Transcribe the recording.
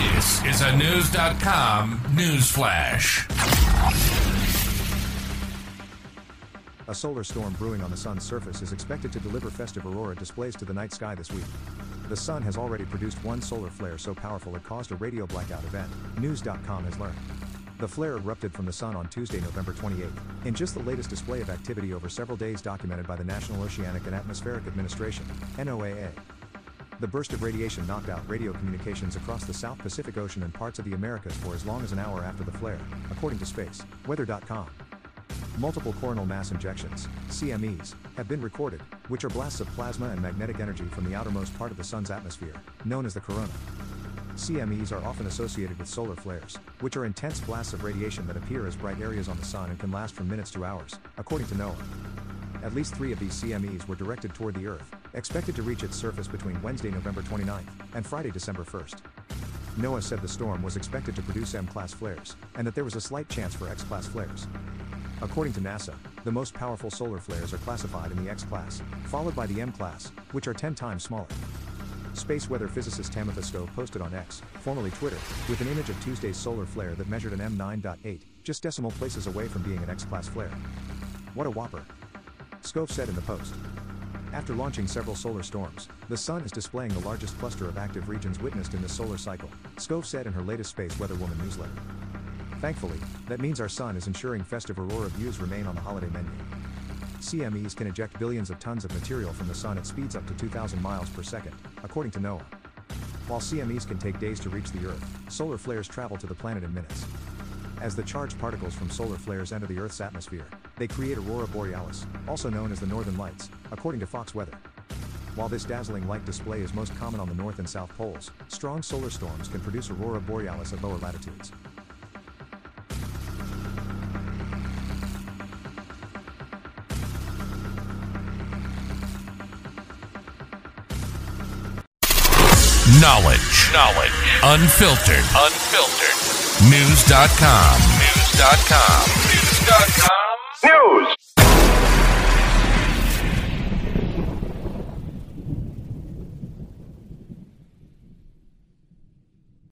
This is a News.com news flash. A solar storm brewing on the sun's surface is expected to deliver festive aurora displays to the night sky this week. The sun has already produced one solar flare so powerful it caused a radio blackout event, News.com has learned. The flare erupted from the sun on Tuesday, November 28, in just the latest display of activity over several days documented by the National Oceanic and Atmospheric Administration, NOAA. The burst of radiation knocked out radio communications across the South Pacific Ocean and parts of the Americas for as long as an hour after the flare, according to Space, Weather.com. Multiple coronal mass ejections, CMEs, have been recorded, which are blasts of plasma and magnetic energy from the outermost part of the sun's atmosphere, known as the corona. CMEs are often associated with solar flares, which are intense blasts of radiation that appear as bright areas on the sun and can last from minutes to hours, according to NOAA. At least three of these CMEs were directed toward the Earth, expected to reach its surface between Wednesday, November 29th, and Friday, December 1st. NOAA said the storm was expected to produce M class flares, and that there was a slight chance for X class flares. According to NASA, the most powerful solar flares are classified in the X class, followed by the M class, which are 10 times smaller. Space weather physicist Tamitha Skov posted on X, formerly Twitter, with an image of Tuesday's solar flare that measured an M9.8, just decimal places away from being an X class flare. What a whopper! Skov said in the post. After launching several solar storms, the sun is displaying the largest cluster of active regions witnessed in this solar cycle, Skov said in her latest Space Weather Woman newsletter. Thankfully, that means our sun is ensuring festive aurora views remain on the holiday menu. CMEs can eject billions of tons of material from the sun at speeds up to 2,000 miles per second, according to NOAA. While CMEs can take days to reach the Earth, solar flares travel to the planet in minutes. As the charged particles from solar flares enter the Earth's atmosphere, they create aurora borealis, also known as the northern lights, according to Fox Weather. While this dazzling light display is most common on the north and south poles, strong solar storms can produce aurora borealis at lower latitudes. Knowledge. Knowledge. Unfiltered. Unfiltered. News.com. News.com. News.com. News.